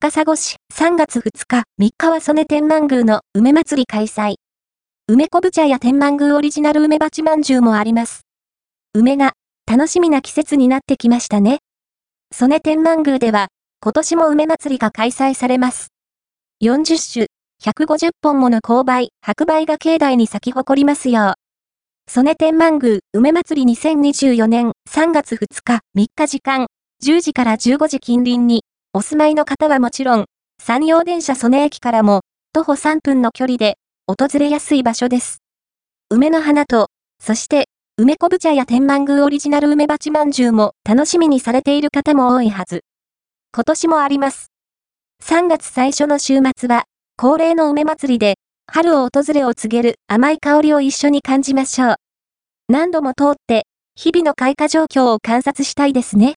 高砂市3月2日3日は曽根天満宮の梅祭り開催。梅昆布茶や天満宮オリジナル梅鉢まんじゅうもあります。梅が楽しみな季節になってきましたね。曽根天満宮では今年も梅祭りが開催されます。40種、150本もの勾配、白梅が境内に咲き誇りますよう。曽根天満宮梅祭り2024年3月2日3日時間10時から15時近隣にお住まいの方はもちろん山陽電車曽根駅からも徒歩3分の距離で訪れやすい場所です。梅の花と、そして梅昆布茶や天満宮オリジナル梅鉢まんじゅうも楽しみにされている方も多いはず。今年もあります。3月最初の週末は恒例の梅祭りで春を訪れを告げる甘い香りを一緒に感じましょう。何度も通って、日々の開花状況を観察したいですね。